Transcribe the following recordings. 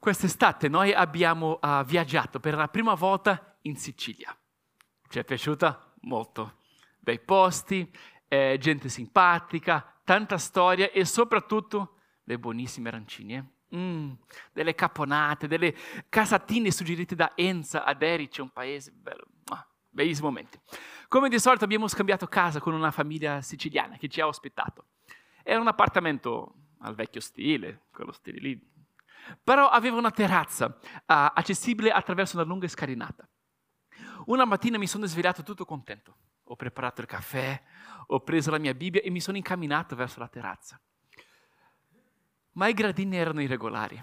Quest'estate noi abbiamo uh, viaggiato per la prima volta in Sicilia. Ci è piaciuta molto. Bei posti, eh, gente simpatica, tanta storia e soprattutto le buonissime arancine. Mm, delle caponate, delle casatine suggerite da Enza ad Erice, un paese bello. Ah, bellissimi momenti. Come di solito abbiamo scambiato casa con una famiglia siciliana che ci ha ospitato. Era un appartamento al vecchio stile, quello stile lì, però aveva una terrazza uh, accessibile attraverso una lunga scalinata. Una mattina mi sono svegliato tutto contento. Ho preparato il caffè, ho preso la mia Bibbia e mi sono incamminato verso la terrazza. Ma i gradini erano irregolari.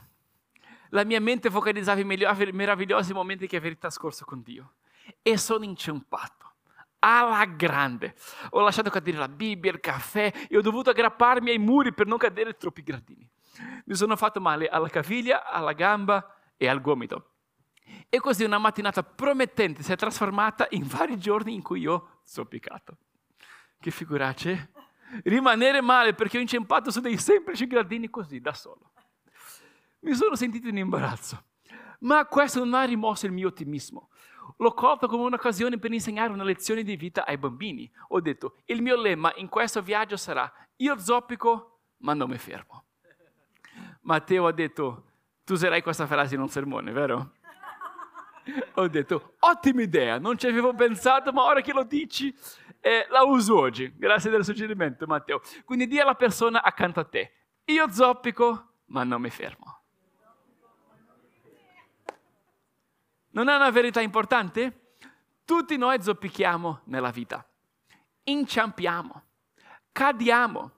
La mia mente focalizzava i meravigliosi momenti che avevo trascorso con Dio. E sono inciampato alla grande. Ho lasciato cadere la Bibbia, il caffè e ho dovuto aggrapparmi ai muri per non cadere troppi gradini. Mi sono fatto male alla caviglia, alla gamba e al gomito. E così una mattinata promettente si è trasformata in vari giorni in cui ho zoppicato. Che figurace? Rimanere male perché ho inciampato su dei semplici gradini così, da solo. Mi sono sentito in imbarazzo. Ma questo non ha rimosso il mio ottimismo. L'ho colto come un'occasione per insegnare una lezione di vita ai bambini. Ho detto, il mio lemma in questo viaggio sarà, io zoppico, ma non mi fermo. Matteo ha detto, tu userai questa frase in un sermone, vero? Ho detto, ottima idea, non ci avevo pensato, ma ora che lo dici, eh, la uso oggi. Grazie del suggerimento, Matteo. Quindi di alla persona accanto a te, io zoppico, ma non mi fermo. Non è una verità importante? Tutti noi zoppichiamo nella vita, inciampiamo, cadiamo,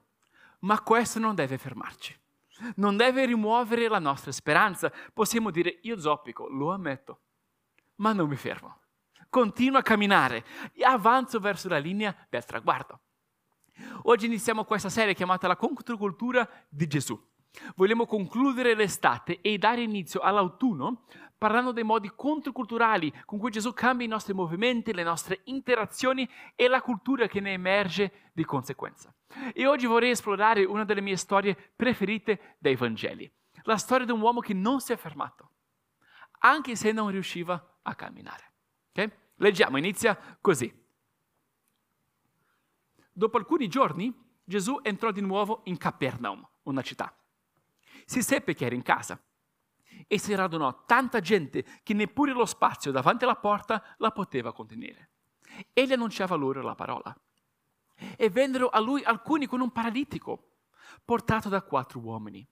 ma questo non deve fermarci non deve rimuovere la nostra speranza. Possiamo dire io zoppico, lo ammetto, ma non mi fermo. Continuo a camminare e avanzo verso la linea del traguardo. Oggi iniziamo questa serie chiamata La controcultura di Gesù. Vogliamo concludere l'estate e dare inizio all'autunno parlando dei modi controculturali con cui Gesù cambia i nostri movimenti, le nostre interazioni e la cultura che ne emerge di conseguenza. E oggi vorrei esplorare una delle mie storie preferite dei Vangeli, la storia di un uomo che non si è fermato, anche se non riusciva a camminare. Okay? Leggiamo, inizia così. Dopo alcuni giorni Gesù entrò di nuovo in Capernaum, una città. Si seppe che era in casa e si radunò tanta gente che neppure lo spazio davanti alla porta la poteva contenere. Egli annunciava loro la parola. E vennero a lui alcuni con un paralitico, portato da quattro uomini.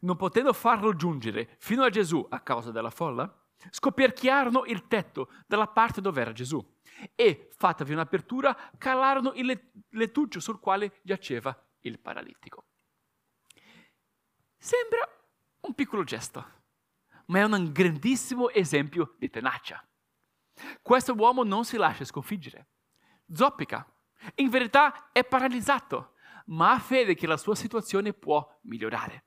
Non potendo farlo giungere fino a Gesù a causa della folla, scoperchiarono il tetto dalla parte dove era Gesù e, fattavi un'apertura, calarono il lettuccio sul quale giaceva il paralitico. Sembra un piccolo gesto, ma è un grandissimo esempio di tenacia. Questo uomo non si lascia sconfiggere, zoppica, in verità è paralizzato, ma ha fede che la sua situazione può migliorare.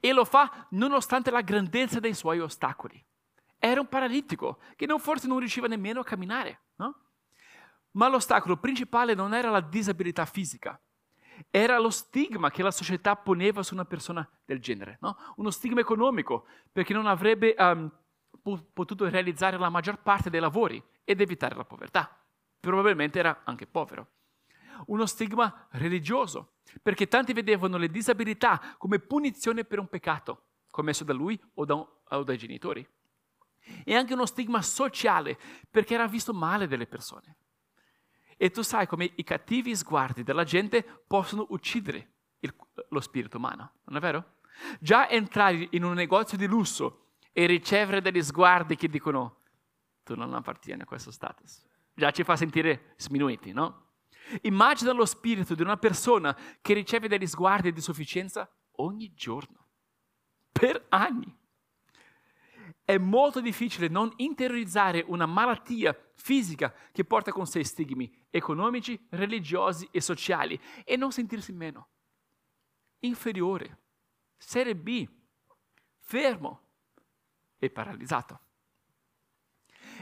E lo fa nonostante la grandezza dei suoi ostacoli. Era un paralitico che non, forse non riusciva nemmeno a camminare, no? Ma l'ostacolo principale non era la disabilità fisica, era lo stigma che la società poneva su una persona del genere, no? uno stigma economico, perché non avrebbe um, potuto realizzare la maggior parte dei lavori ed evitare la povertà. Probabilmente era anche povero. Uno stigma religioso, perché tanti vedevano le disabilità come punizione per un peccato commesso da lui o, da, o dai genitori. E anche uno stigma sociale, perché era visto male dalle persone. E tu sai come i cattivi sguardi della gente possono uccidere il, lo spirito umano, non è vero? Già entrare in un negozio di lusso e ricevere degli sguardi che dicono tu non appartieni a questo status, già ci fa sentire sminuiti, no? Immagina lo spirito di una persona che riceve degli sguardi di sufficienza ogni giorno, per anni. È molto difficile non interiorizzare una malattia fisica che porta con sé stigmi economici, religiosi e sociali e non sentirsi meno. Inferiore, serie B, fermo e paralizzato.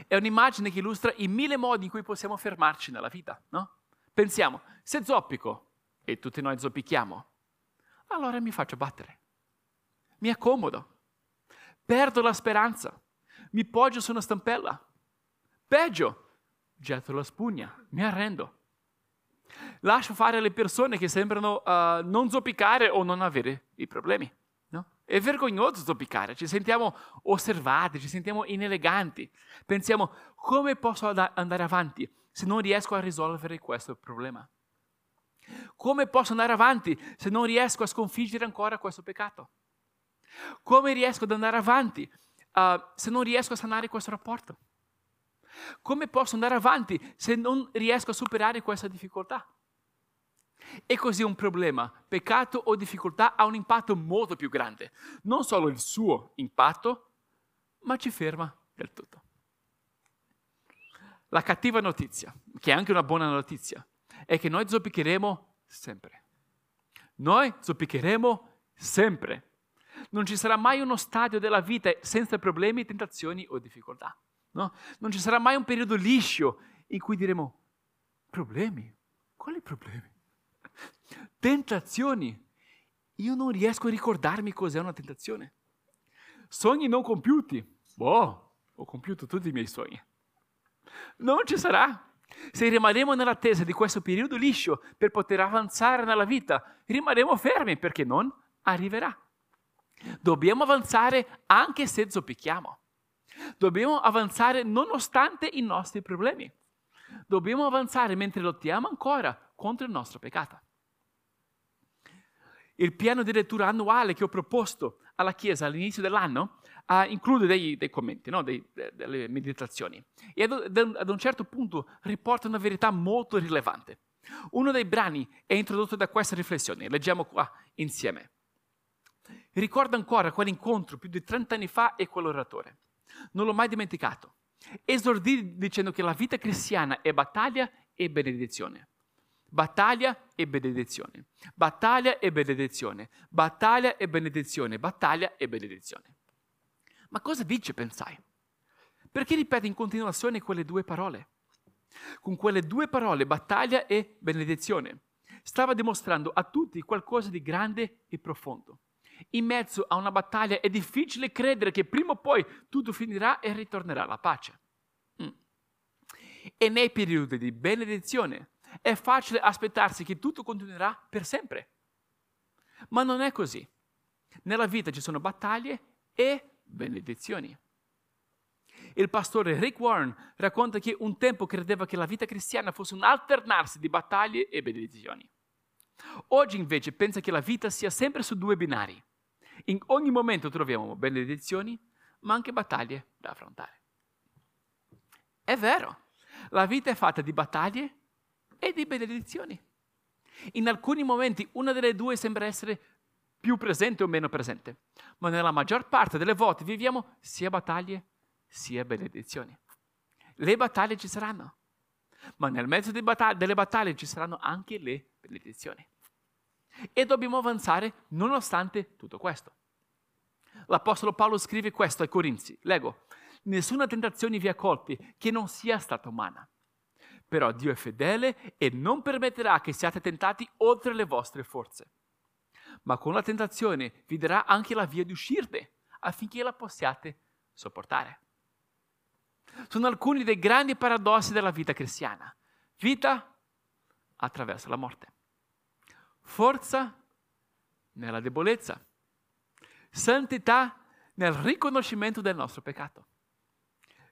È un'immagine che illustra i mille modi in cui possiamo fermarci nella vita, no? Pensiamo, se zoppico, e tutti noi zoppichiamo, allora mi faccio battere. Mi accomodo perdo la speranza, mi poggio su una stampella. Peggio, getto la spugna, mi arrendo. Lascio fare alle persone che sembrano uh, non zoppicare o non avere i problemi. No? È vergognoso zoppicare, ci sentiamo osservati, ci sentiamo ineleganti. Pensiamo, come posso andare avanti se non riesco a risolvere questo problema? Come posso andare avanti se non riesco a sconfiggere ancora questo peccato? Come riesco ad andare avanti uh, se non riesco a sanare questo rapporto? Come posso andare avanti se non riesco a superare questa difficoltà? E così un problema, peccato o difficoltà, ha un impatto molto più grande. Non solo il suo impatto, ma ci ferma del tutto. La cattiva notizia, che è anche una buona notizia, è che noi zoppicheremo sempre. Noi zoppicheremo sempre. Non ci sarà mai uno stadio della vita senza problemi, tentazioni o difficoltà. No? Non ci sarà mai un periodo liscio in cui diremo, problemi? Quali problemi? Tentazioni. Io non riesco a ricordarmi cos'è una tentazione. Sogni non compiuti. Boh, ho compiuto tutti i miei sogni. Non ci sarà. Se rimarremo nell'attesa di questo periodo liscio per poter avanzare nella vita, rimarremo fermi perché non arriverà. Dobbiamo avanzare anche se zoppichiamo. Dobbiamo avanzare nonostante i nostri problemi. Dobbiamo avanzare mentre lottiamo ancora contro il nostro peccato. Il piano di lettura annuale che ho proposto alla Chiesa all'inizio dell'anno uh, include dei, dei commenti, no? dei, de, delle meditazioni e ad, ad un certo punto riporta una verità molto rilevante. Uno dei brani è introdotto da questa riflessione, leggiamo qua insieme. Ricordo ancora quell'incontro più di 30 anni fa e quell'oratore. Non l'ho mai dimenticato. Esordì dicendo che la vita cristiana è battaglia e benedizione. Battaglia e benedizione. Battaglia e benedizione. Battaglia e benedizione. Battaglia e benedizione. Ma cosa dice, pensai? Perché ripete in continuazione quelle due parole? Con quelle due parole, battaglia e benedizione, stava dimostrando a tutti qualcosa di grande e profondo. In mezzo a una battaglia è difficile credere che prima o poi tutto finirà e ritornerà la pace. Mm. E nei periodi di benedizione è facile aspettarsi che tutto continuerà per sempre. Ma non è così. Nella vita ci sono battaglie e benedizioni. Il pastore Rick Warren racconta che un tempo credeva che la vita cristiana fosse un alternarsi di battaglie e benedizioni. Oggi invece pensa che la vita sia sempre su due binari. In ogni momento troviamo benedizioni, ma anche battaglie da affrontare. È vero, la vita è fatta di battaglie e di benedizioni. In alcuni momenti una delle due sembra essere più presente o meno presente, ma nella maggior parte delle volte viviamo sia battaglie sia benedizioni. Le battaglie ci saranno, ma nel mezzo battaglie, delle battaglie ci saranno anche le benedizioni. E dobbiamo avanzare nonostante tutto questo. L'Apostolo Paolo scrive questo ai Corinzi, leggo, nessuna tentazione vi ha colpi che non sia stata umana. Però Dio è fedele e non permetterà che siate tentati oltre le vostre forze ma con la tentazione vi darà anche la via di uscirne affinché la possiate sopportare. Sono alcuni dei grandi paradossi della vita cristiana. Vita attraverso la morte. Forza nella debolezza. Santità nel riconoscimento del nostro peccato.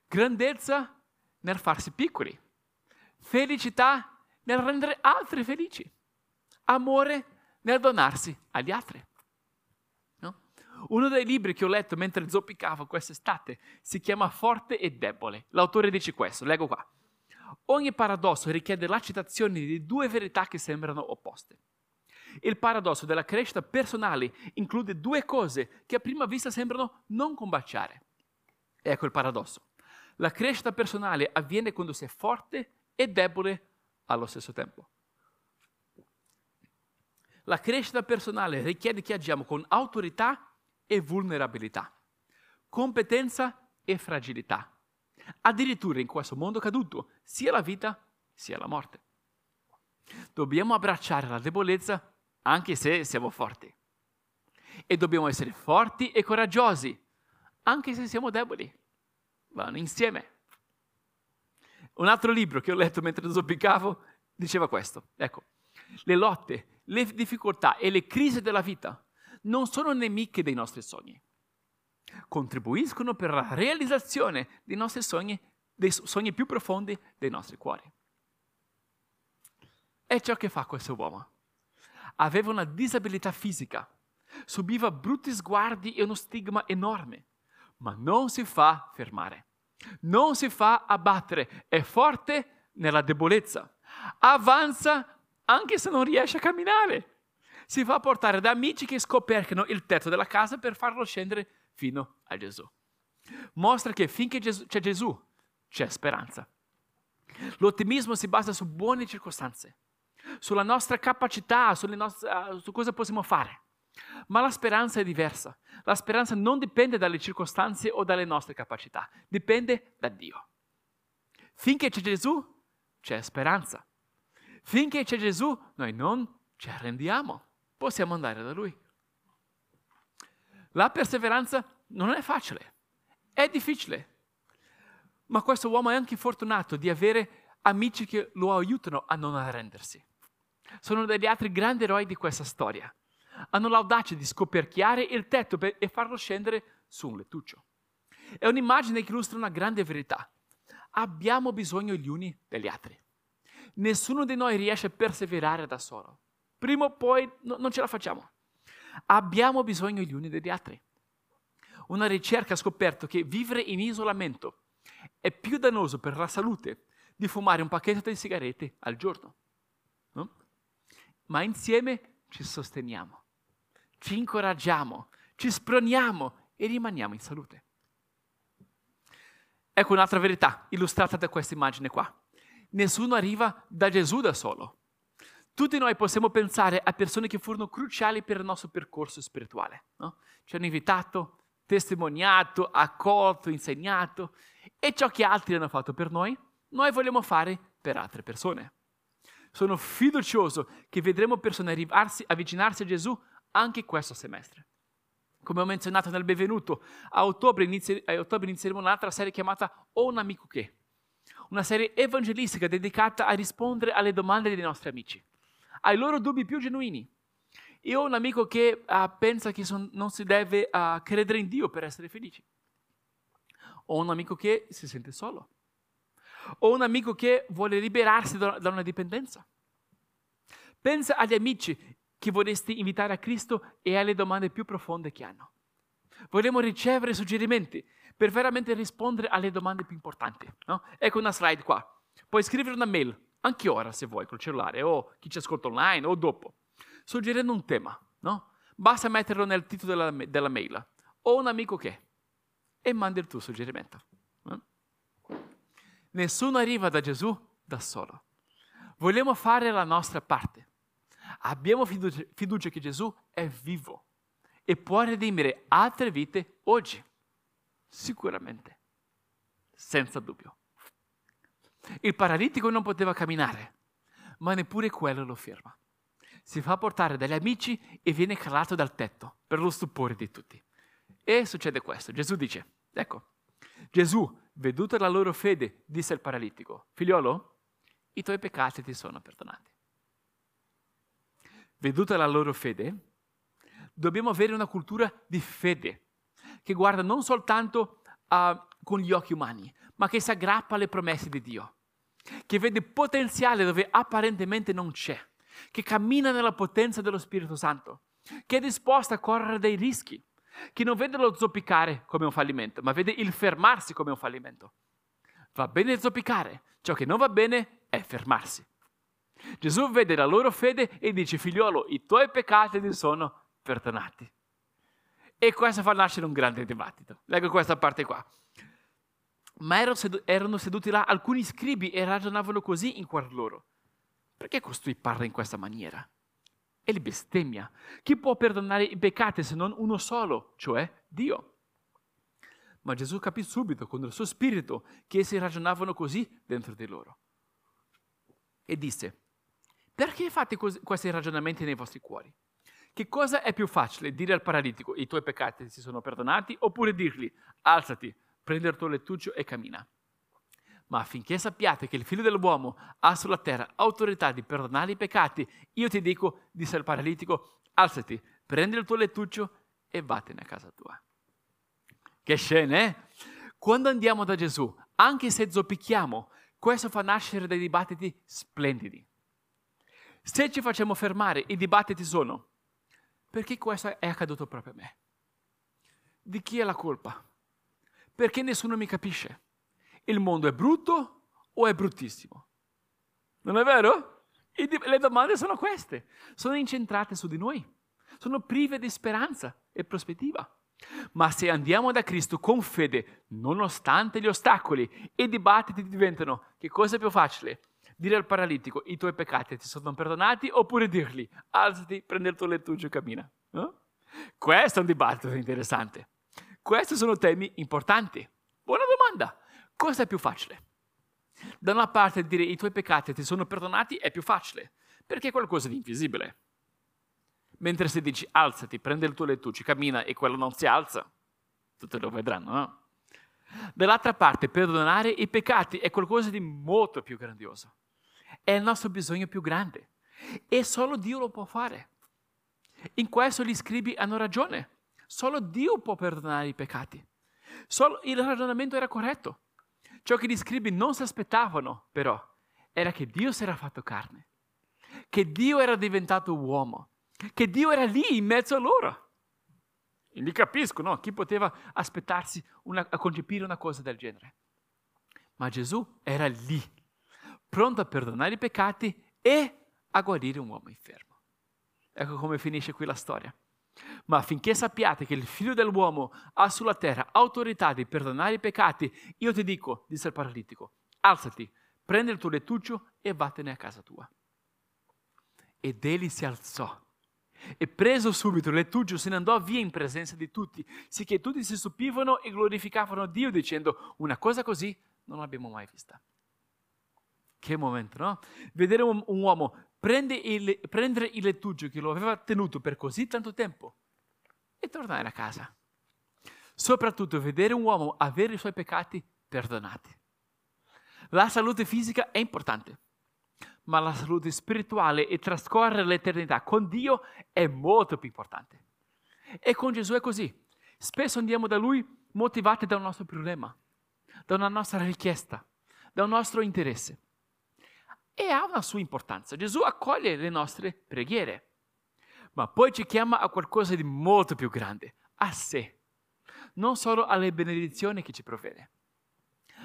Grandezza nel farsi piccoli. Felicità nel rendere altri felici. Amore nel donarsi agli altri. No? Uno dei libri che ho letto mentre zoppicavo quest'estate si chiama Forte e Debole. L'autore dice questo, leggo qua. Ogni paradosso richiede la citazione di due verità che sembrano opposte. Il paradosso della crescita personale include due cose che a prima vista sembrano non combaciare. Ecco il paradosso. La crescita personale avviene quando si è forte e debole allo stesso tempo. La crescita personale richiede che agiamo con autorità e vulnerabilità, competenza e fragilità. Addirittura in questo mondo caduto, sia la vita sia la morte. Dobbiamo abbracciare la debolezza anche se siamo forti. E dobbiamo essere forti e coraggiosi anche se siamo deboli. Vanno insieme. Un altro libro che ho letto mentre zoppicavo diceva questo. Ecco, le lotte, le difficoltà e le crisi della vita non sono nemiche dei nostri sogni. Contribuiscono per la realizzazione dei nostri sogni, dei sogni più profondi dei nostri cuori. È ciò che fa questo uomo. Aveva una disabilità fisica, subiva brutti sguardi e uno stigma enorme, ma non si fa fermare, non si fa abbattere, è forte nella debolezza, avanza anche se non riesce a camminare. Si fa portare da amici che scoperchiano il tetto della casa per farlo scendere fino a Gesù. Mostra che finché Gesù, c'è Gesù, c'è speranza. L'ottimismo si basa su buone circostanze, sulla nostra capacità, nostre, su cosa possiamo fare. Ma la speranza è diversa. La speranza non dipende dalle circostanze o dalle nostre capacità, dipende da Dio. Finché c'è Gesù, c'è speranza. Finché c'è Gesù, noi non ci arrendiamo possiamo andare da Lui. La perseveranza non è facile, è difficile, ma questo uomo è anche fortunato di avere amici che lo aiutano a non arrendersi. Sono degli altri grandi eroi di questa storia. Hanno l'audacia di scoperchiare il tetto per, e farlo scendere su un lettuccio. È un'immagine che illustra una grande verità. Abbiamo bisogno gli uni degli altri. Nessuno di noi riesce a perseverare da solo prima o poi no, non ce la facciamo. Abbiamo bisogno gli uni degli altri. Una ricerca ha scoperto che vivere in isolamento è più dannoso per la salute di fumare un pacchetto di sigarette al giorno. Ma insieme ci sosteniamo, ci incoraggiamo, ci sproniamo e rimaniamo in salute. Ecco un'altra verità illustrata da questa immagine qua. Nessuno arriva da Gesù da solo. Tutti noi possiamo pensare a persone che furono cruciali per il nostro percorso spirituale. No? Ci hanno invitato, testimoniato, accolto, insegnato e ciò che altri hanno fatto per noi, noi vogliamo fare per altre persone. Sono fiducioso che vedremo persone avvicinarsi a Gesù anche questo semestre. Come ho menzionato nel benvenuto, a ottobre, inizi- a ottobre inizieremo un'altra serie chiamata Ho un amico che, una serie evangelistica dedicata a rispondere alle domande dei nostri amici ai loro dubbi più genuini. Io ho un amico che uh, pensa che son, non si deve uh, credere in Dio per essere felici. Ho un amico che si sente solo. Ho un amico che vuole liberarsi da, una dipendenza. Pensa agli amici che vorresti invitare a Cristo e alle domande più profonde che hanno. Vogliamo ricevere suggerimenti per veramente rispondere alle domande più importanti. No? Ecco una slide qua. Puoi scrivere una mail anche ora se vuoi col cellulare o chi ci ascolta online o dopo, suggerendo un tema, no? Basta metterlo nel titolo della, della mail. Ho un amico che e mandi il tuo suggerimento. No? Nessuno arriva da Gesù da solo. Vogliamo fare la nostra parte. Abbiamo fiducia, fiducia che Gesù è vivo e può redimere altre vite oggi. Sicuramente. Senza dubbio. Il paralitico non poteva camminare, ma neppure quello lo ferma. Si fa portare dagli amici e viene calato dal tetto, per lo stupore di tutti. E succede questo. Gesù dice, ecco, Gesù, veduta la loro fede, disse al paralitico, figliolo, i tuoi peccati ti sono perdonati. Veduta la loro fede, dobbiamo avere una cultura di fede, che guarda non soltanto uh, con gli occhi umani, ma che si aggrappa alle promesse di Dio, che vede potenziale dove apparentemente non c'è, che cammina nella potenza dello Spirito Santo, che è disposta a correre dei rischi, che non vede lo zoppicare come un fallimento, ma vede il fermarsi come un fallimento. Va bene zoppicare, ciò che non va bene è fermarsi. Gesù vede la loro fede e dice, figliolo, i tuoi peccati ti sono perdonati. E questo fa nascere un grande dibattito. Leggo questa parte qua. Ma erano seduti là alcuni scribi e ragionavano così in cuor loro. Perché costui parla in questa maniera? E li bestemmia. Chi può perdonare i peccati se non uno solo, cioè Dio? Ma Gesù capì subito con il suo spirito che essi ragionavano così dentro di loro. E disse, perché fate questi ragionamenti nei vostri cuori? Che cosa è più facile? Dire al paralitico i tuoi peccati si sono perdonati oppure dirgli alzati, prendi il tuo lettuccio e cammina? Ma affinché sappiate che il figlio dell'uomo ha sulla terra autorità di perdonare i peccati, io ti dico, disse il paralitico, alzati, prendi il tuo lettuccio e vattene a casa tua. Che scene, eh? Quando andiamo da Gesù, anche se zoppichiamo, questo fa nascere dei dibattiti splendidi. Se ci facciamo fermare, i dibattiti sono perché questo è accaduto proprio a me? Di chi è la colpa? Perché nessuno mi capisce? Il mondo è brutto o è bruttissimo? Non è vero? Le domande sono queste, sono incentrate su di noi, sono prive di speranza e prospettiva. Ma se andiamo da Cristo con fede, nonostante gli ostacoli e i dibattiti diventano, che cosa è più facile? dire al paralitico i tuoi peccati ti sono perdonati oppure dirgli alzati, prendi il tuo lettuccio e cammina. Eh? Questo è un dibattito interessante. Questi sono temi importanti. Buona domanda. Cosa è più facile? Da una parte dire i tuoi peccati ti sono perdonati è più facile, perché è qualcosa di invisibile. Mentre se dici alzati, prendi il tuo lettuccio, cammina e quello non si alza, tutti lo vedranno, no? Dall'altra parte, perdonare i peccati è qualcosa di molto più grandioso è il nostro bisogno più grande e solo Dio lo può fare. In questo gli scribi hanno ragione. Solo Dio può perdonare i peccati. Solo il ragionamento era corretto. Ciò che gli scribi non si aspettavano, però, era che Dio si era fatto carne, che Dio era diventato uomo, che Dio era lì in mezzo a loro. E li capisco, no? Chi poteva aspettarsi una, a concepire una cosa del genere? Ma Gesù era lì pronto a perdonare i peccati e a guarire un uomo infermo. Ecco come finisce qui la storia. Ma affinché sappiate che il figlio dell'uomo ha sulla terra autorità di perdonare i peccati, io ti dico, disse il paralitico, alzati, prendi il tuo lettuccio e vattene a casa tua. Ed egli si alzò e preso subito il lettuccio se ne andò via in presenza di tutti, sicché tutti si stupivano e glorificavano Dio dicendo una cosa così non l'abbiamo mai vista. Che momento, no? Vedere un, uomo prende il, prendere il lettuggio che lo aveva tenuto per così tanto tempo e tornare a casa. Soprattutto vedere un uomo avere i suoi peccati perdonati. La salute fisica è importante, ma la salute spirituale e trascorrere l'eternità con Dio è molto più importante. E con Gesù è così. Spesso andiamo da Lui motivati da un nostro problema, da una nostra richiesta, da un nostro interesse e ha una sua importanza. Gesù accoglie le nostre preghiere, ma poi ci chiama a qualcosa di molto più grande, a sé, non solo alle benedizioni che ci provvede,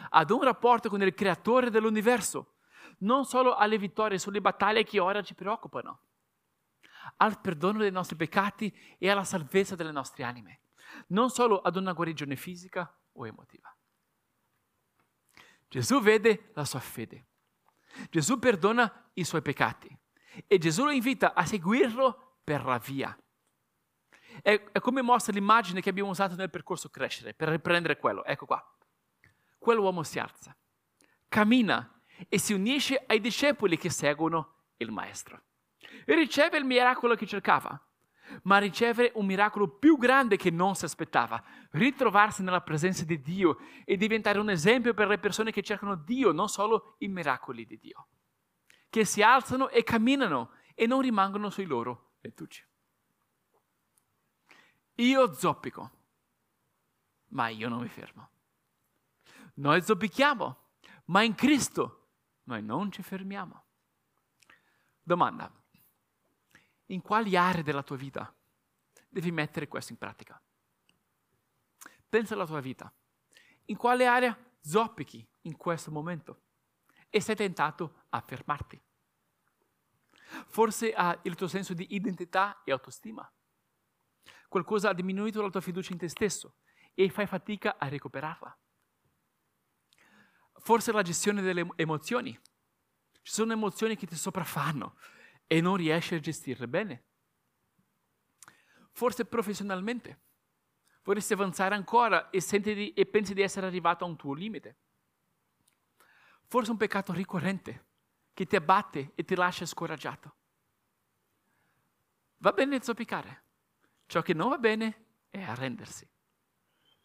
ad un rapporto con il creatore dell'universo, non solo alle vittorie sulle battaglie che ora ci preoccupano, al perdono dei nostri peccati e alla salvezza delle nostre anime, non solo ad una guarigione fisica o emotiva. Gesù vede la sua fede Gesù perdona i suoi peccati e Gesù lo invita a seguirlo per la via. È, è come mostra l'immagine che abbiamo usato nel percorso crescere, per riprendere quello. Ecco qua. Quell'uomo si alza, cammina e si unisce ai discepoli che seguono il Maestro. E riceve il miracolo che cercava, ma riceve un miracolo più grande che non si aspettava, ritrovarsi nella presenza di Dio e diventare un esempio per le persone che cercano Dio, non solo i miracoli di Dio, che si alzano e camminano e non rimangono sui loro lettucci. Io zoppico, ma io non mi fermo. Noi zoppichiamo, ma in Cristo noi non ci fermiamo. Domanda, in quali aree della tua vita devi mettere questo in pratica. Pensa alla tua vita. In quale area zoppichi in questo momento e sei tentato a fermarti. Forse ha il tuo senso di identità e autostima. Qualcosa ha diminuito la tua fiducia in te stesso e fai fatica a recuperarla. Forse la gestione delle emozioni. Ci sono emozioni che ti sopraffanno e non riesci a gestirle bene. Forse professionalmente vorresti avanzare ancora e, di, e pensi di essere arrivato a un tuo limite. Forse un peccato ricorrente che ti abbatte e ti lascia scoraggiato. Va bene zoppicare. Ciò che non va bene è arrendersi.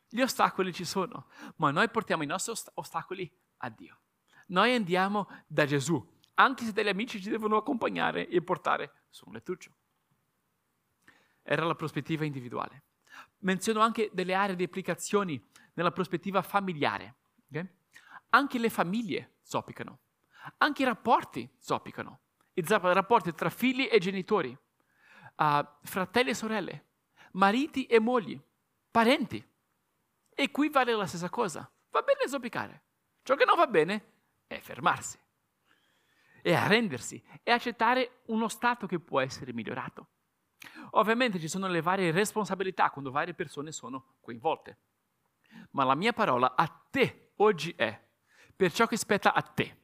Gli ostacoli ci sono, ma noi portiamo i nostri ost- ostacoli a Dio. Noi andiamo da Gesù, anche se degli amici ci devono accompagnare e portare su un lettuccio. Era la prospettiva individuale. Menziono anche delle aree di applicazioni nella prospettiva familiare. Okay? Anche le famiglie zoppicano, anche i rapporti zoppicano, i rapporti tra figli e genitori, uh, fratelli e sorelle, mariti e mogli, parenti. E qui vale la stessa cosa. Va bene zoppicare. Ciò che non va bene è fermarsi, è arrendersi, è accettare uno stato che può essere migliorato. Ovviamente ci sono le varie responsabilità quando varie persone sono coinvolte. Ma la mia parola a te oggi è per ciò che spetta a te,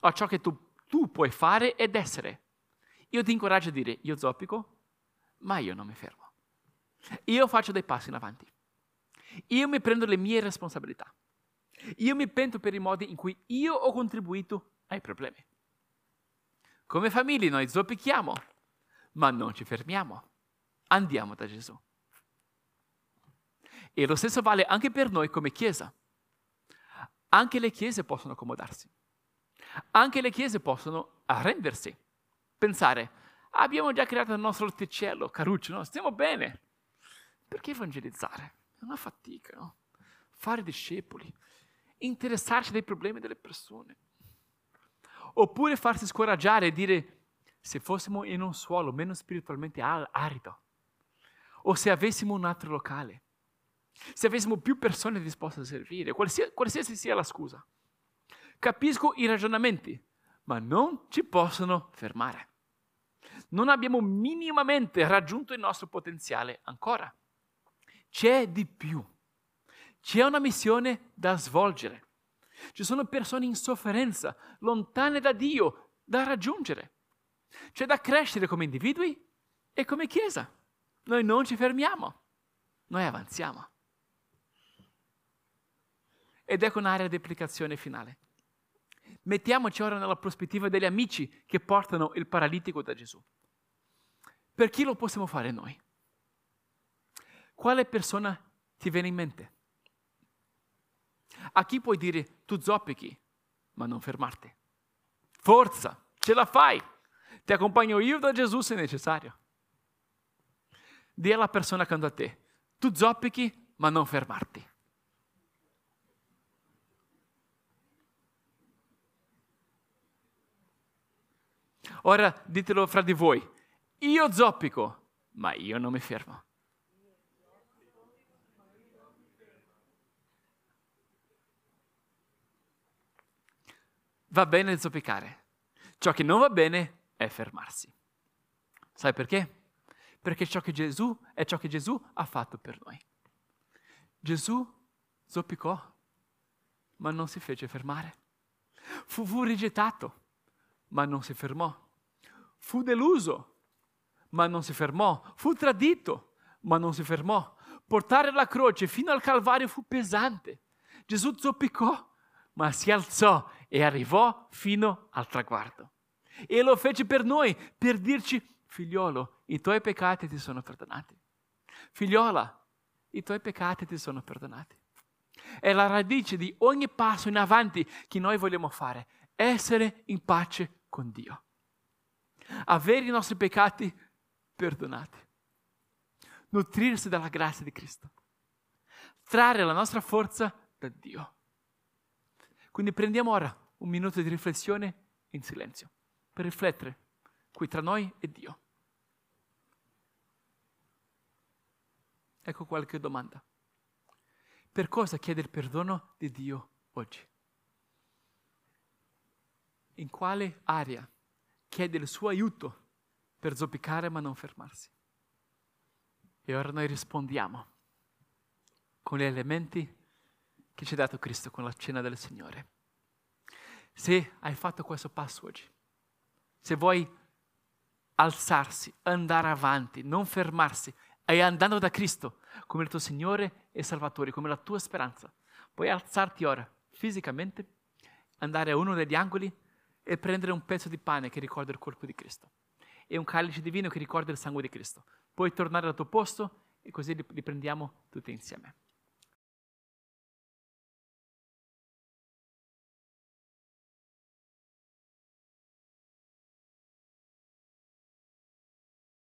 a ciò che tu, tu puoi fare ed essere. Io ti incoraggio a dire, io zoppico, ma io non mi fermo. Io faccio dei passi in avanti. Io mi prendo le mie responsabilità. Io mi pento per i modi in cui io ho contribuito ai problemi. Come famiglie noi zoppichiamo, ma non ci fermiamo. Andiamo da Gesù. E lo stesso vale anche per noi come Chiesa. Anche le chiese possono accomodarsi. Anche le chiese possono arrendersi. Pensare, abbiamo già creato il nostro orticello, caruccio, no? stiamo bene. Perché evangelizzare? È una fatica, no? Fare discepoli, interessarsi dei problemi delle persone. Oppure farsi scoraggiare e dire, se fossimo in un suolo meno spiritualmente arido, o se avessimo un altro locale, se avessimo più persone disposte a servire, qualsiasi, qualsiasi sia la scusa. Capisco i ragionamenti, ma non ci possono fermare. Non abbiamo minimamente raggiunto il nostro potenziale ancora. C'è di più. C'è una missione da svolgere. Ci sono persone in sofferenza, lontane da Dio, da raggiungere. C'è da crescere come individui e come Chiesa. Noi non ci fermiamo, noi avanziamo. Ed ecco un'area di applicazione finale. Mettiamoci ora nella prospettiva degli amici che portano il paralitico da Gesù. Per chi lo possiamo fare noi? Quale persona ti viene in mente? A chi puoi dire tu zoppichi, ma non fermarti? Forza, ce la fai! Ti accompagno io da Gesù se necessario. Dì alla persona accanto a te, tu zoppichi, ma non fermarti. Ora ditelo fra di voi, io zoppico, ma io non mi fermo. Va bene zoppicare, ciò che non va bene è fermarsi. Sai perché? Perché ciò che Gesù è ciò che Gesù ha fatto per noi. Gesù zoppicò, ma non si fece fermare. Fu, fu rigettato, ma non si fermò. Fu deluso, ma non si fermò. Fu tradito, ma non si fermò. Portare la croce fino al Calvario fu pesante. Gesù zoppicò, ma si alzò e arrivò fino al traguardo. E lo fece per noi, per dirci, figliolo, i tuoi peccati ti sono perdonati. Figliola, i tuoi peccati ti sono perdonati. È la radice di ogni passo in avanti che noi vogliamo fare, essere in pace con Dio. Avere i nostri peccati perdonati. Nutrirsi della grazia di Cristo. Trarre la nostra forza da Dio. Quindi prendiamo ora un minuto di riflessione in silenzio per riflettere qui tra noi e Dio. Ecco qualche domanda. Per cosa chiede il perdono di Dio oggi? In quale area chiede il suo aiuto per zoppicare ma non fermarsi? E ora noi rispondiamo con gli elementi che ci ha dato Cristo con la cena del Signore. Se hai fatto questo passo oggi, se vuoi alzarsi, andare avanti, non fermarsi, e andando da Cristo come il tuo Signore e Salvatore, come la tua speranza, puoi alzarti ora fisicamente, andare a uno degli angoli e prendere un pezzo di pane che ricorda il corpo di Cristo è un calice divino che ricorda il sangue di Cristo. Puoi tornare al tuo posto e così li prendiamo tutti insieme.